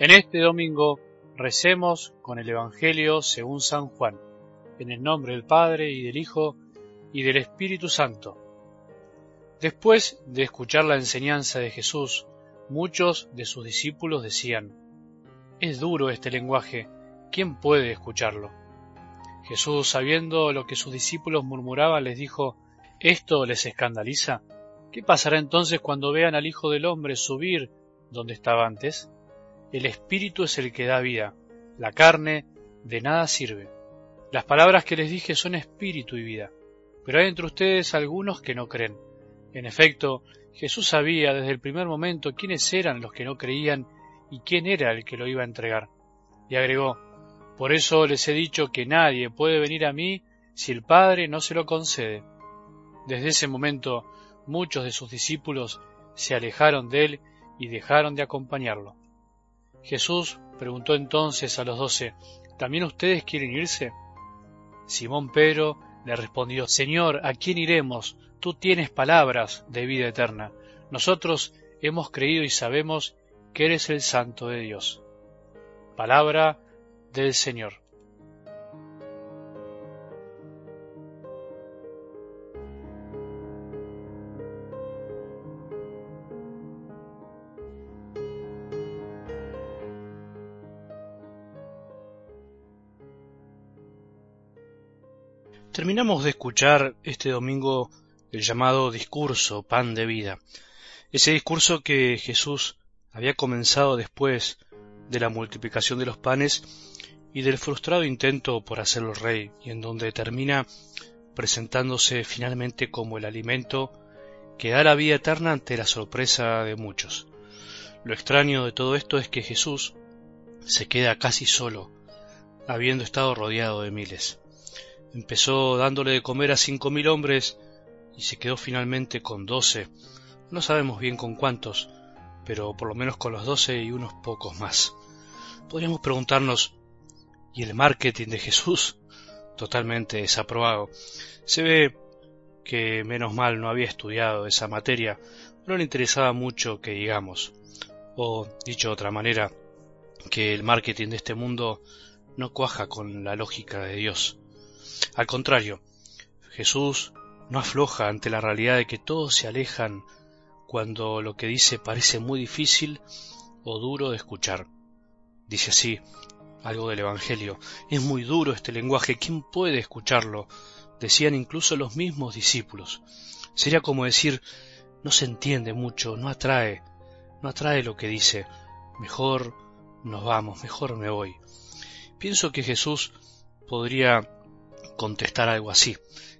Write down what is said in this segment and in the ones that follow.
En este domingo recemos con el Evangelio según San Juan, en el nombre del Padre y del Hijo y del Espíritu Santo. Después de escuchar la enseñanza de Jesús, muchos de sus discípulos decían, Es duro este lenguaje, ¿quién puede escucharlo? Jesús, sabiendo lo que sus discípulos murmuraban, les dijo, ¿Esto les escandaliza? ¿Qué pasará entonces cuando vean al Hijo del Hombre subir donde estaba antes? El espíritu es el que da vida, la carne de nada sirve. Las palabras que les dije son espíritu y vida, pero hay entre ustedes algunos que no creen. En efecto, Jesús sabía desde el primer momento quiénes eran los que no creían y quién era el que lo iba a entregar. Y agregó, Por eso les he dicho que nadie puede venir a mí si el Padre no se lo concede. Desde ese momento muchos de sus discípulos se alejaron de él y dejaron de acompañarlo. Jesús preguntó entonces a los doce, ¿también ustedes quieren irse? Simón Pedro le respondió, Señor, ¿a quién iremos? Tú tienes palabras de vida eterna. Nosotros hemos creído y sabemos que eres el Santo de Dios. Palabra del Señor. Terminamos de escuchar este domingo el llamado discurso pan de vida, ese discurso que Jesús había comenzado después de la multiplicación de los panes y del frustrado intento por hacerlo rey, y en donde termina presentándose finalmente como el alimento que da la vida eterna ante la sorpresa de muchos. Lo extraño de todo esto es que Jesús se queda casi solo, habiendo estado rodeado de miles. Empezó dándole de comer a cinco mil hombres y se quedó finalmente con doce. No sabemos bien con cuántos, pero por lo menos con los doce y unos pocos más. Podríamos preguntarnos, ¿y el marketing de Jesús? Totalmente desaprobado. Se ve que menos mal no había estudiado esa materia, no le interesaba mucho que digamos. O, dicho de otra manera, que el marketing de este mundo no cuaja con la lógica de Dios. Al contrario, Jesús no afloja ante la realidad de que todos se alejan cuando lo que dice parece muy difícil o duro de escuchar. Dice así, algo del Evangelio, es muy duro este lenguaje, ¿quién puede escucharlo? Decían incluso los mismos discípulos. Sería como decir, no se entiende mucho, no atrae, no atrae lo que dice, mejor nos vamos, mejor me voy. Pienso que Jesús podría contestar algo así.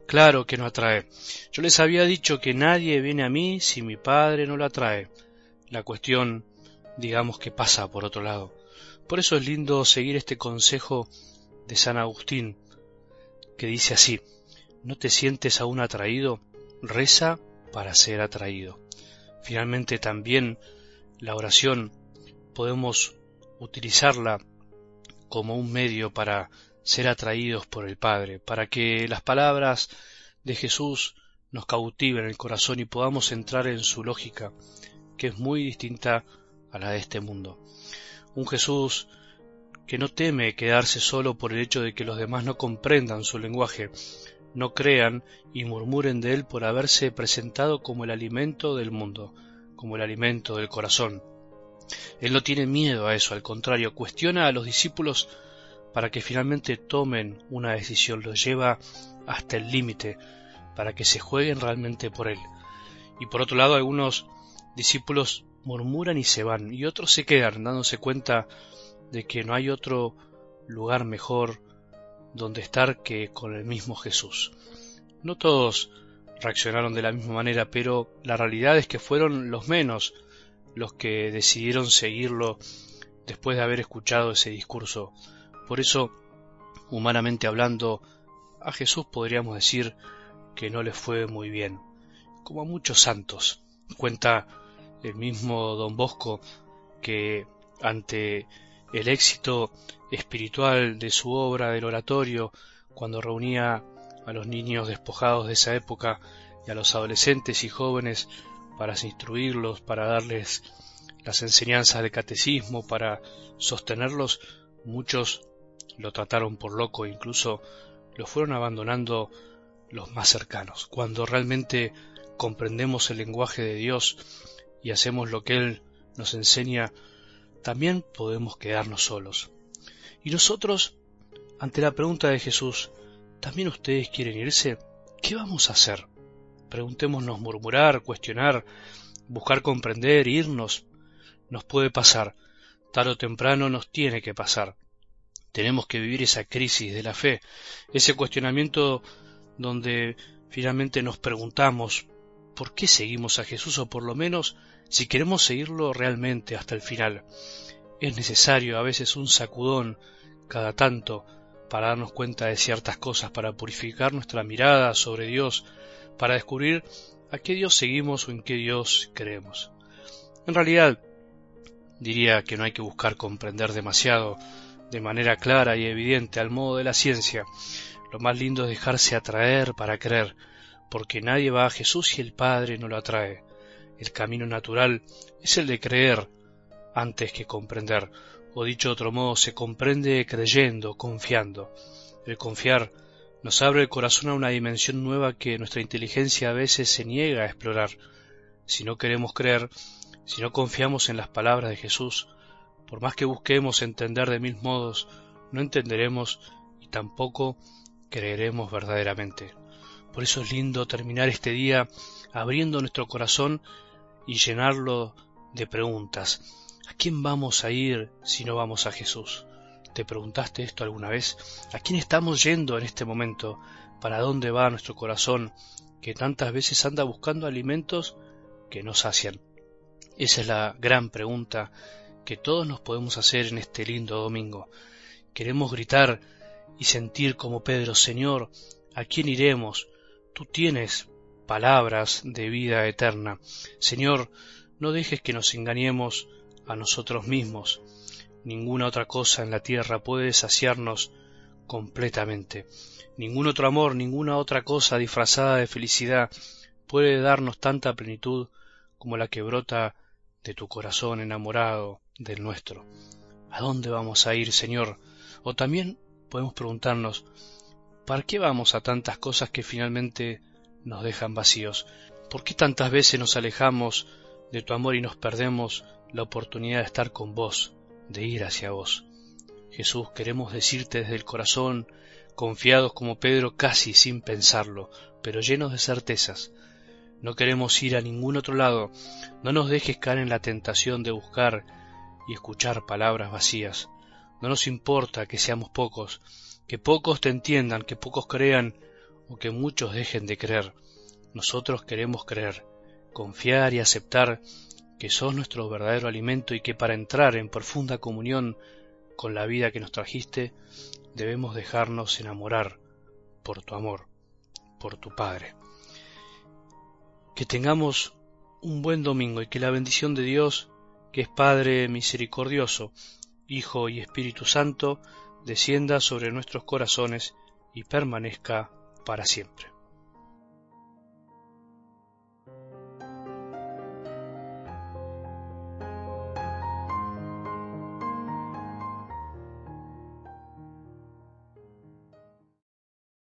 Claro que no atrae. Yo les había dicho que nadie viene a mí si mi padre no lo atrae. La cuestión, digamos que pasa por otro lado. Por eso es lindo seguir este consejo de San Agustín, que dice así, no te sientes aún atraído, reza para ser atraído. Finalmente también la oración podemos utilizarla como un medio para ser atraídos por el Padre, para que las palabras de Jesús nos cautiven el corazón y podamos entrar en su lógica, que es muy distinta a la de este mundo. Un Jesús que no teme quedarse solo por el hecho de que los demás no comprendan su lenguaje, no crean y murmuren de él por haberse presentado como el alimento del mundo, como el alimento del corazón. Él no tiene miedo a eso, al contrario, cuestiona a los discípulos para que finalmente tomen una decisión, los lleva hasta el límite, para que se jueguen realmente por él. Y por otro lado, algunos discípulos murmuran y se van, y otros se quedan dándose cuenta de que no hay otro lugar mejor donde estar que con el mismo Jesús. No todos reaccionaron de la misma manera, pero la realidad es que fueron los menos los que decidieron seguirlo después de haber escuchado ese discurso por eso, humanamente hablando, a Jesús podríamos decir que no le fue muy bien, como a muchos santos. Cuenta el mismo don Bosco que ante el éxito espiritual de su obra del oratorio, cuando reunía a los niños despojados de esa época y a los adolescentes y jóvenes para instruirlos, para darles las enseñanzas del catecismo para sostenerlos, muchos lo trataron por loco e incluso lo fueron abandonando los más cercanos. Cuando realmente comprendemos el lenguaje de Dios y hacemos lo que Él nos enseña, también podemos quedarnos solos. Y nosotros, ante la pregunta de Jesús, ¿también ustedes quieren irse? ¿Qué vamos a hacer? Preguntémonos murmurar, cuestionar, buscar comprender, irnos. Nos puede pasar. Tarde o temprano nos tiene que pasar. Tenemos que vivir esa crisis de la fe, ese cuestionamiento donde finalmente nos preguntamos ¿por qué seguimos a Jesús? o por lo menos si queremos seguirlo realmente hasta el final. Es necesario a veces un sacudón cada tanto para darnos cuenta de ciertas cosas, para purificar nuestra mirada sobre Dios, para descubrir a qué Dios seguimos o en qué Dios creemos. En realidad, diría que no hay que buscar comprender demasiado de manera clara y evidente al modo de la ciencia. Lo más lindo es dejarse atraer para creer, porque nadie va a Jesús si el Padre no lo atrae. El camino natural es el de creer antes que comprender, o dicho de otro modo, se comprende creyendo, confiando. El confiar nos abre el corazón a una dimensión nueva que nuestra inteligencia a veces se niega a explorar. Si no queremos creer, si no confiamos en las palabras de Jesús, por más que busquemos entender de mil modos, no entenderemos y tampoco creeremos verdaderamente. Por eso es lindo terminar este día abriendo nuestro corazón y llenarlo de preguntas. ¿A quién vamos a ir si no vamos a Jesús? ¿Te preguntaste esto alguna vez? ¿A quién estamos yendo en este momento? ¿Para dónde va nuestro corazón que tantas veces anda buscando alimentos que no sacian? Esa es la gran pregunta que todos nos podemos hacer en este lindo domingo. Queremos gritar y sentir como Pedro, Señor, ¿a quién iremos? Tú tienes palabras de vida eterna. Señor, no dejes que nos engañemos a nosotros mismos. Ninguna otra cosa en la tierra puede saciarnos completamente. Ningún otro amor, ninguna otra cosa disfrazada de felicidad puede darnos tanta plenitud como la que brota de tu corazón enamorado del nuestro. ¿A dónde vamos a ir, Señor? O también podemos preguntarnos, ¿para qué vamos a tantas cosas que finalmente nos dejan vacíos? ¿Por qué tantas veces nos alejamos de tu amor y nos perdemos la oportunidad de estar con vos, de ir hacia vos? Jesús, queremos decirte desde el corazón, confiados como Pedro casi sin pensarlo, pero llenos de certezas. No queremos ir a ningún otro lado, no nos dejes caer en la tentación de buscar y escuchar palabras vacías. No nos importa que seamos pocos, que pocos te entiendan, que pocos crean o que muchos dejen de creer. Nosotros queremos creer, confiar y aceptar que sos nuestro verdadero alimento y que para entrar en profunda comunión con la vida que nos trajiste, debemos dejarnos enamorar por tu amor, por tu Padre. Que tengamos un buen domingo y que la bendición de Dios que es Padre misericordioso, Hijo y Espíritu Santo, descienda sobre nuestros corazones y permanezca para siempre.